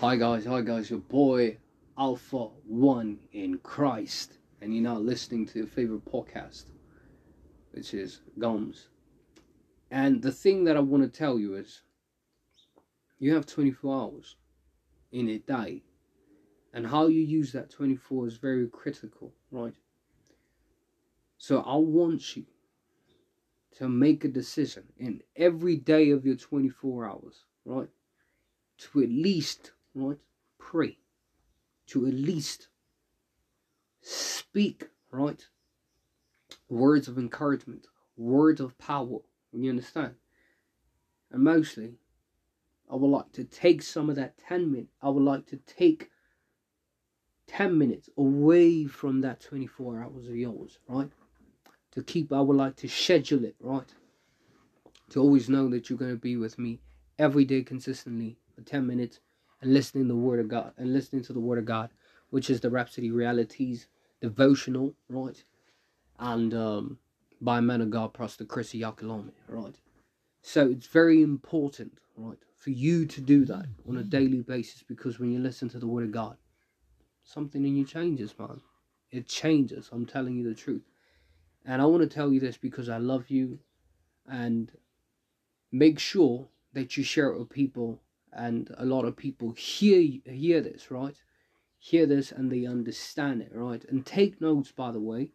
Hi guys, hi guys, your boy Alpha One in Christ, and you're now listening to your favorite podcast, which is Gums. And the thing that I want to tell you is you have 24 hours in a day, and how you use that 24 is very critical, right? So I want you to make a decision in every day of your 24 hours, right? To at least right? Pray. To at least speak, right? Words of encouragement, words of power. You understand? And mostly, I would like to take some of that 10 minutes. I would like to take 10 minutes away from that 24 hours of yours, right? To keep, I would like to schedule it, right? To always know that you're going to be with me every day consistently for 10 minutes and listening the word of God and listening to the word of God, which is the Rhapsody Realities devotional, right? And um, by man of God, Pastor Chris Oyakhilome, right? So it's very important, right, for you to do that on a daily basis because when you listen to the word of God, something in you changes, man. It changes. I'm telling you the truth. And I want to tell you this because I love you and make sure that you share it with people and a lot of people hear hear this right? Hear this and they understand it right? And take notes by the way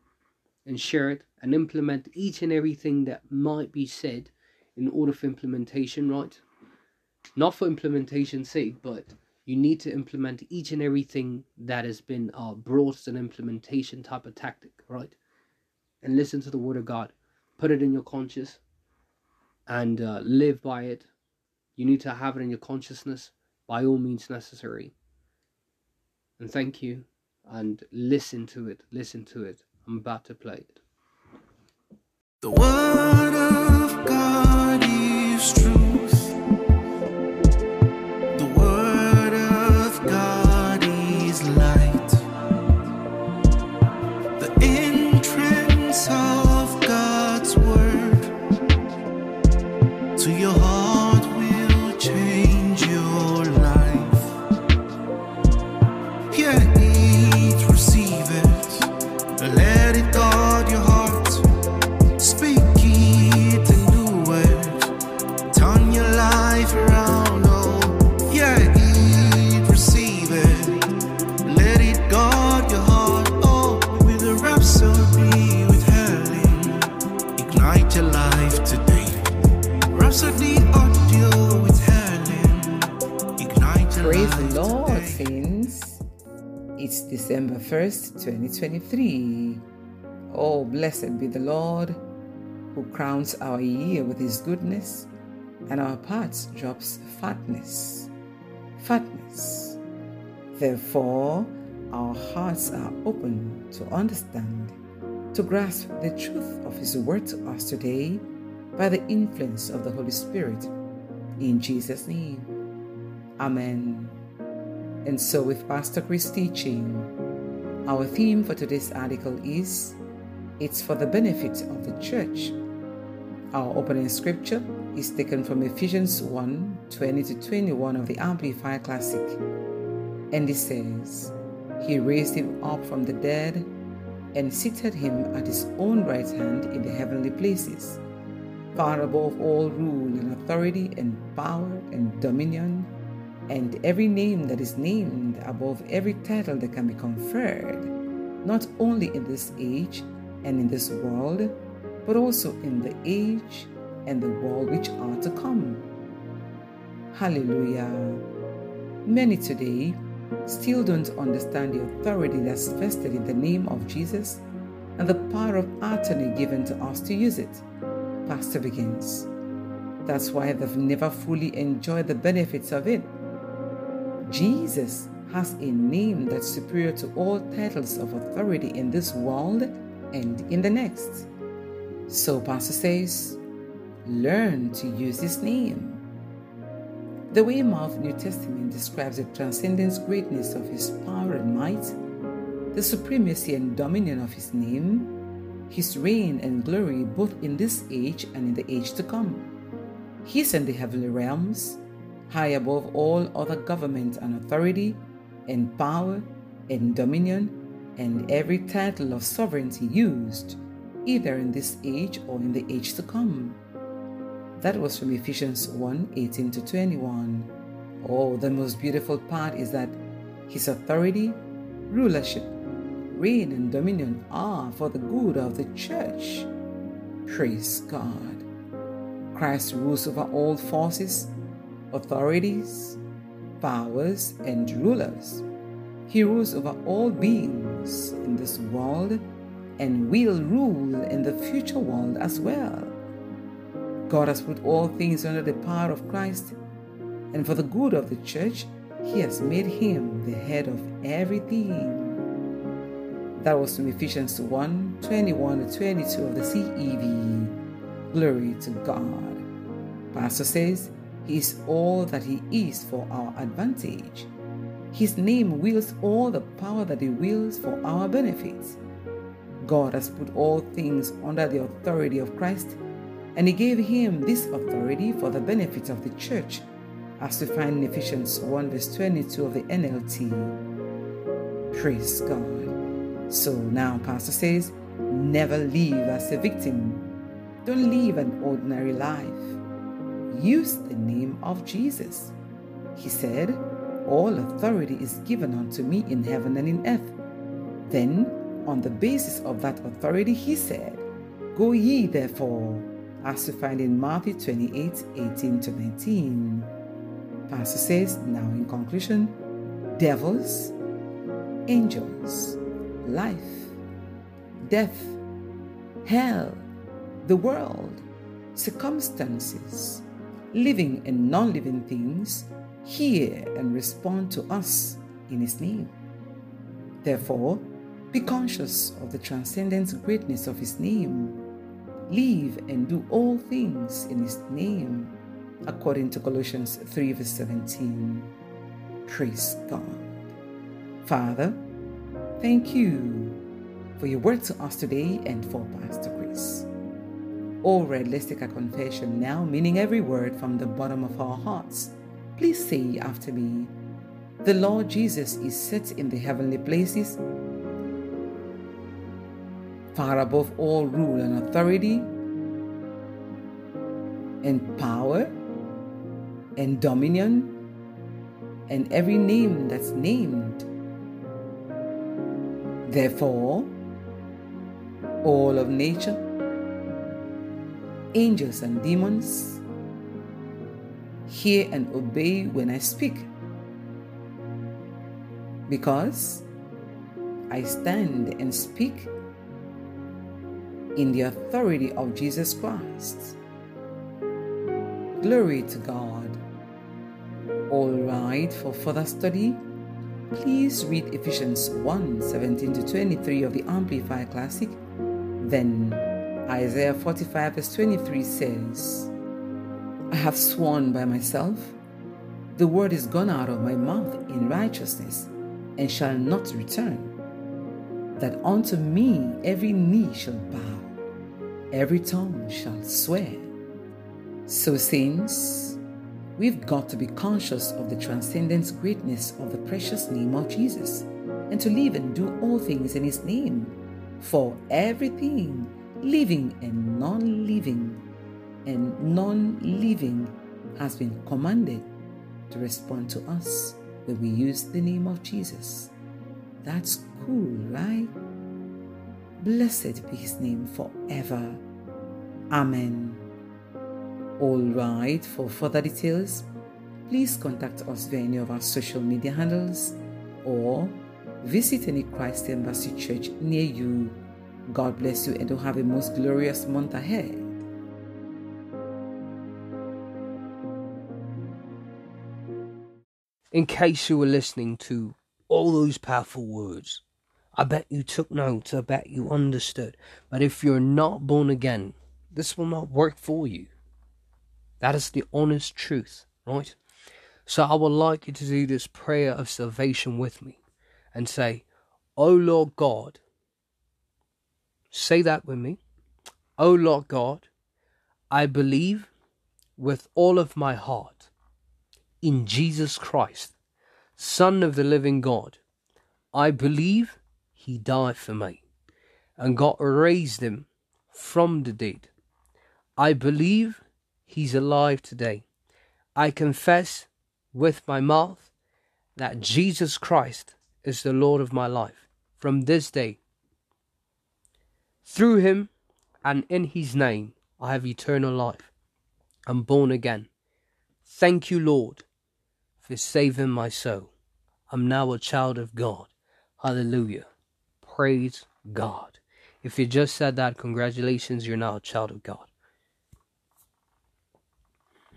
and share it and implement each and everything that might be said in order for implementation right? Not for implementation's sake but you need to implement each and everything that has been uh, brought as an implementation type of tactic right? And listen to the word of god. Put it in your conscious and uh, live by it you need to have it in your consciousness by all means necessary. And thank you. And listen to it. Listen to it. I'm about to play it. The word the Lord, saints. It's December 1st, 2023. Oh, blessed be the Lord who crowns our year with his goodness and our parts drops fatness. Fatness. Therefore, our hearts are open to understand, to grasp the truth of his word to us today by the influence of the Holy Spirit. In Jesus' name. Amen. And so, with Pastor Chris teaching, our theme for today's article is It's for the benefit of the church. Our opening scripture is taken from Ephesians 1 20 to 21 of the Amplified Classic. And it says, He raised him up from the dead and seated him at his own right hand in the heavenly places, far above all rule and authority and power and dominion and every name that is named above every title that can be conferred, not only in this age and in this world, but also in the age and the world which are to come. Hallelujah. Many today still don't understand the authority that's vested in the name of Jesus and the power of attorney given to us to use it. Pastor begins. That's why they've never fully enjoyed the benefits of it. Jesus has a name that's superior to all titles of authority in this world and in the next. So, Pastor says, learn to use his name. The Weymouth New Testament describes the transcendent greatness of his power and might, the supremacy and dominion of his name, his reign and glory both in this age and in the age to come. He is in the heavenly realms, high above all other government and authority, and power, and dominion, and every title of sovereignty used, either in this age or in the age to come. That was from Ephesians 1 18 to 21. Oh, the most beautiful part is that his authority, rulership, reign, and dominion are for the good of the church. Praise God. Christ rules over all forces, authorities, powers, and rulers. He rules over all beings in this world and will rule in the future world as well. God has put all things under the power of Christ, and for the good of the church, He has made Him the head of everything. That was from Ephesians 1 21 to 22 of the CEV. Glory to God. Pastor says, He is all that He is for our advantage. His name wields all the power that He wields for our benefit. God has put all things under the authority of Christ, and He gave Him this authority for the benefit of the church, as we find in Ephesians 1 verse 22 of the NLT. Praise God. So now, Pastor says, never live as a victim. Don't live an ordinary life. Use the name of Jesus. He said, All authority is given unto me in heaven and in earth. Then, on the basis of that authority, he said, Go ye therefore, as we find in Matthew 28 18 to 19. Pastor says, now in conclusion, devils, angels, life, death, hell, the world, circumstances, living and non living things hear and respond to us in His name. Therefore, be conscious of the transcendent greatness of His name. Live and do all things in His name, according to Colossians 3, verse 17. Praise God. Father, Thank you for your word to us today and for Pastor Chris. All right, let's take a confession now, meaning every word from the bottom of our hearts. Please say after me The Lord Jesus is set in the heavenly places, far above all rule and authority, and power, and dominion, and every name that's named Therefore, all of nature, angels and demons, hear and obey when I speak, because I stand and speak in the authority of Jesus Christ. Glory to God. All right, for further study, please read Ephesians 1 17 to 23 of the Amplified Classic. Then Isaiah 45 verse 23 says, I have sworn by myself, the word is gone out of my mouth in righteousness, and shall not return, that unto me every knee shall bow, every tongue shall swear. So, saints, We've got to be conscious of the transcendent greatness of the precious name of Jesus and to live and do all things in His name. For everything, living and non living, and non living, has been commanded to respond to us when we use the name of Jesus. That's cool, right? Blessed be His name forever. Amen. All right, for further details, please contact us via any of our social media handles or visit any Christ Embassy Church near you. God bless you and do have a most glorious month ahead. In case you were listening to all those powerful words, I bet you took notes, I bet you understood. But if you're not born again, this will not work for you. That is the honest truth, right? So I would like you to do this prayer of salvation with me and say, Oh Lord God, say that with me. Oh Lord God, I believe with all of my heart in Jesus Christ, Son of the living God. I believe he died for me, and God raised him from the dead. I believe he's alive today. I confess with my mouth that Jesus Christ is the Lord of my life from this day. Through him and in his name, I have eternal life. I'm born again. Thank you, Lord, for saving my soul. I'm now a child of God. Hallelujah. Praise God. If you just said that, congratulations, you're now a child of God.